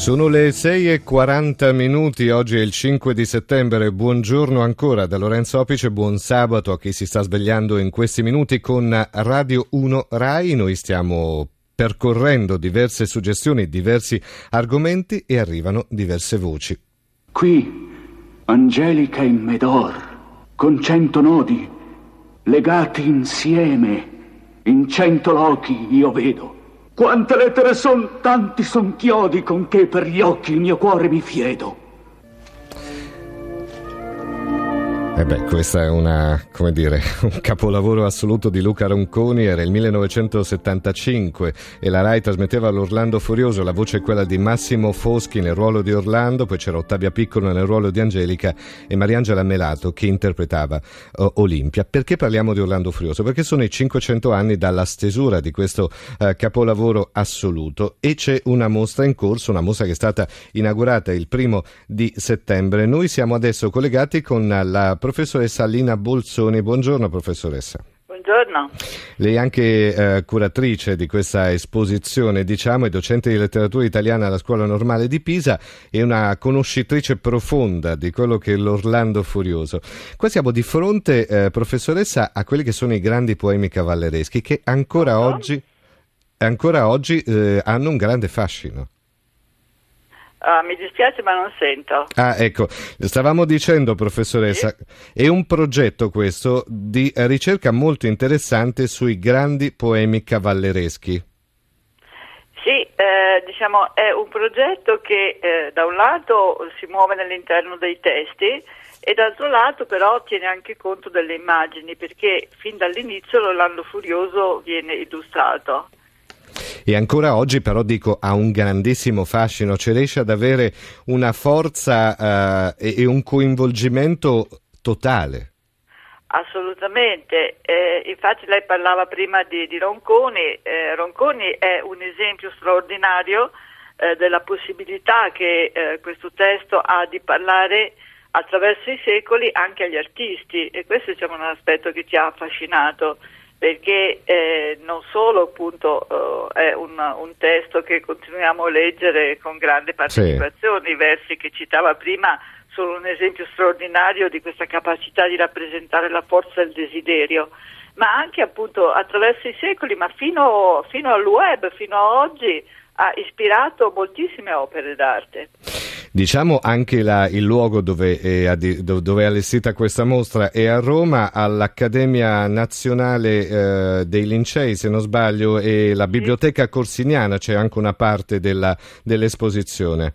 Sono le 6 e 40 minuti, oggi è il 5 di settembre, buongiorno ancora da Lorenzo Opice, buon sabato a chi si sta svegliando in questi minuti con Radio 1 RAI, noi stiamo percorrendo diverse suggestioni, diversi argomenti e arrivano diverse voci. Qui, Angelica in Medor, con cento nodi, legati insieme, in cento lochi io vedo quante lettere son, tanti son chiodi con che per gli occhi il mio cuore mi fiedo. E eh beh, questa è una, come dire, un capolavoro assoluto di Luca Ronconi, era il 1975 e la RAI trasmetteva l'Orlando Furioso, la voce è quella di Massimo Foschi nel ruolo di Orlando, poi c'era Ottavia Piccolo nel ruolo di Angelica e Mariangela Melato che interpretava uh, Olimpia. Perché parliamo di Orlando Furioso? Perché sono i 500 anni dalla stesura di questo uh, capolavoro assoluto e c'è una mostra in corso, una mostra che è stata inaugurata il primo di settembre. Noi siamo adesso collegati con la professoressa Lina Bolzoni. Buongiorno professoressa. Buongiorno. Lei è anche eh, curatrice di questa esposizione, diciamo, è docente di letteratura italiana alla Scuola Normale di Pisa e una conoscitrice profonda di quello che è l'Orlando Furioso. Qua siamo di fronte, eh, professoressa, a quelli che sono i grandi poemi cavallereschi che ancora oggi, ancora oggi eh, hanno un grande fascino. Uh, mi dispiace ma non sento. Ah, ecco, stavamo dicendo, professoressa, sì? è un progetto questo di ricerca molto interessante sui grandi poemi cavallereschi. Sì, eh, diciamo è un progetto che eh, da un lato si muove nell'interno dei testi e dall'altro lato però tiene anche conto delle immagini perché fin dall'inizio l'Orlando Furioso viene illustrato e ancora oggi però dico ha un grandissimo fascino, ci riesce ad avere una forza uh, e, un coinvolgimento totale. Assolutamente, eh, infatti lei parlava prima di, di Ronconi, eh, Ronconi è un esempio straordinario eh, della possibilità che eh, questo testo ha di parlare attraverso i secoli anche agli artisti. E questo diciamo, è un aspetto che ci ha affascinato perché eh, non solo appunto uh, è un, un, testo che continuiamo a leggere con grande partecipazione, sì. i versi che citava prima sono un esempio straordinario di questa capacità di rappresentare la forza del desiderio, ma anche appunto attraverso i secoli, ma fino, fino al web, fino ad oggi, ha ispirato moltissime opere d'arte. Diciamo anche la, il luogo dove è, dove è, allestita questa mostra è a Roma, all'Accademia Nazionale eh, dei Lincei, se non sbaglio, e la Biblioteca Corsiniana, c'è anche una parte della, dell'esposizione.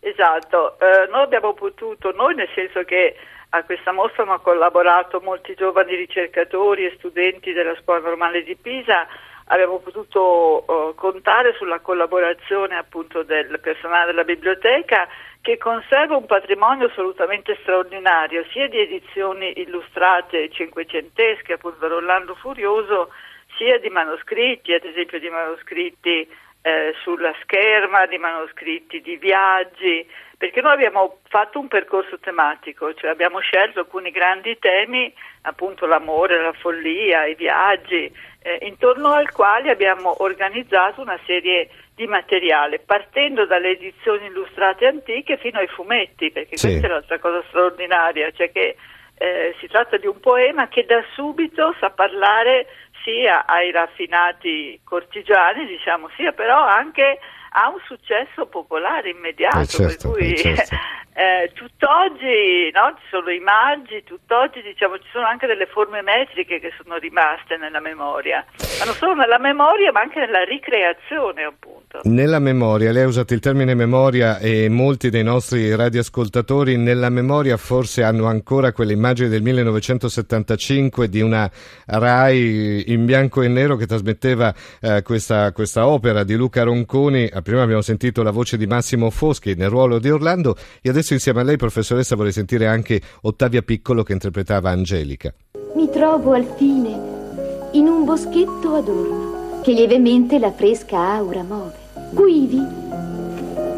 Esatto, eh, noi abbiamo potuto, noi nel senso che a questa mostra hanno collaborato molti giovani ricercatori e studenti della Scuola Normale di Pisa, abbiamo potuto uh, contare sulla collaborazione appunto del personale della biblioteca che conserva un patrimonio assolutamente straordinario sia di edizioni illustrate cinquecentesche appunto da Rolando Furioso sia di manoscritti, ad esempio di manoscritti eh, sulla scherma, di manoscritti di viaggi, perché noi abbiamo fatto un percorso tematico, cioè abbiamo scelto alcuni grandi temi, appunto l'amore, la follia, i viaggi, eh, intorno al quale abbiamo organizzato una serie di materiale, partendo dalle edizioni illustrate antiche fino ai fumetti, perché sì. questa è l'altra cosa straordinaria, cioè che eh, si tratta di un poema che da subito sa parlare sia ai raffinati cortigiani, diciamo, sia però anche ha un successo popolare immediato, eh certo, per cui eh certo. eh, tutt'oggi no, ci sono i maggi, tutt'oggi diciamo, ci sono anche delle forme metriche che sono rimaste nella memoria, ma non solo nella memoria ma anche nella ricreazione appunto. Nella memoria, lei ha usato il termine memoria e molti dei nostri radioascoltatori nella memoria forse hanno ancora quelle immagini del 1975 di una RAI in bianco e nero che trasmetteva eh, questa, questa opera di Luca Ronconi prima abbiamo sentito la voce di Massimo Foschi nel ruolo di Orlando e adesso insieme a lei, professoressa, vorrei sentire anche Ottavia Piccolo che interpretava Angelica. mi trovo al fine in un boschetto adorno che lievemente la fresca aura muove. Quivi,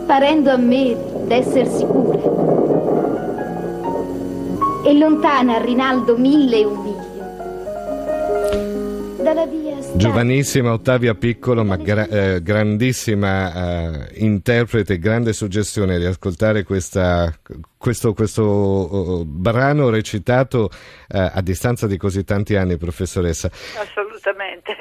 parendo a me d'esser sicura. E lontana al Rinaldo mille e un miglio. Giovanissima Ottavia Piccolo, ma gra- eh, grandissima eh, interprete, grande suggestione di ascoltare questa, questo, questo uh, brano recitato uh, a distanza di così tanti anni, professoressa. Assolutamente.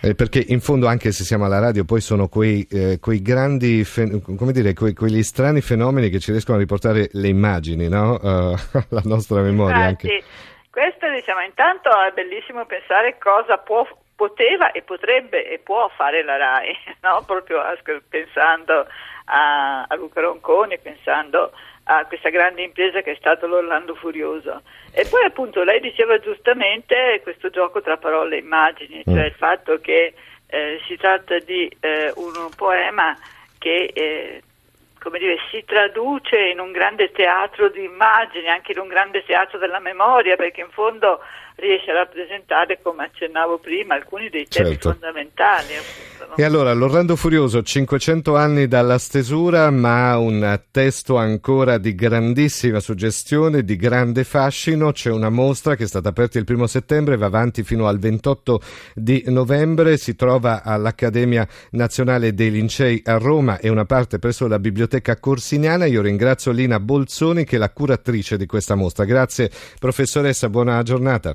Eh, perché in fondo, anche se siamo alla radio, poi sono quei, eh, quei grandi, fe- come dire, quei, quegli strani fenomeni che ci riescono a riportare le immagini, no? Uh, alla nostra memoria. Infatti, anche. Questo diciamo, intanto è bellissimo pensare cosa può poteva e potrebbe e può fare la RAI, no? proprio pensando a, a Luca Ronconi, pensando a questa grande impresa che è stato l'Orlando Furioso. E poi appunto lei diceva giustamente questo gioco tra parole e immagini, cioè mm. il fatto che eh, si tratta di eh, un poema che eh, come dire, si traduce in un grande teatro di immagini, anche in un grande teatro della memoria, perché in fondo riesce a rappresentare, come accennavo prima, alcuni dei temi certo. fondamentali. Appunto, no? E allora, l'Orlando Furioso, 500 anni dalla stesura, ma un testo ancora di grandissima suggestione, di grande fascino. C'è una mostra che è stata aperta il primo settembre, va avanti fino al 28 di novembre, si trova all'Accademia Nazionale dei Lincei a Roma e una parte presso la Biblioteca Corsiniana. Io ringrazio Lina Bolzoni che è la curatrice di questa mostra. Grazie professoressa, buona giornata.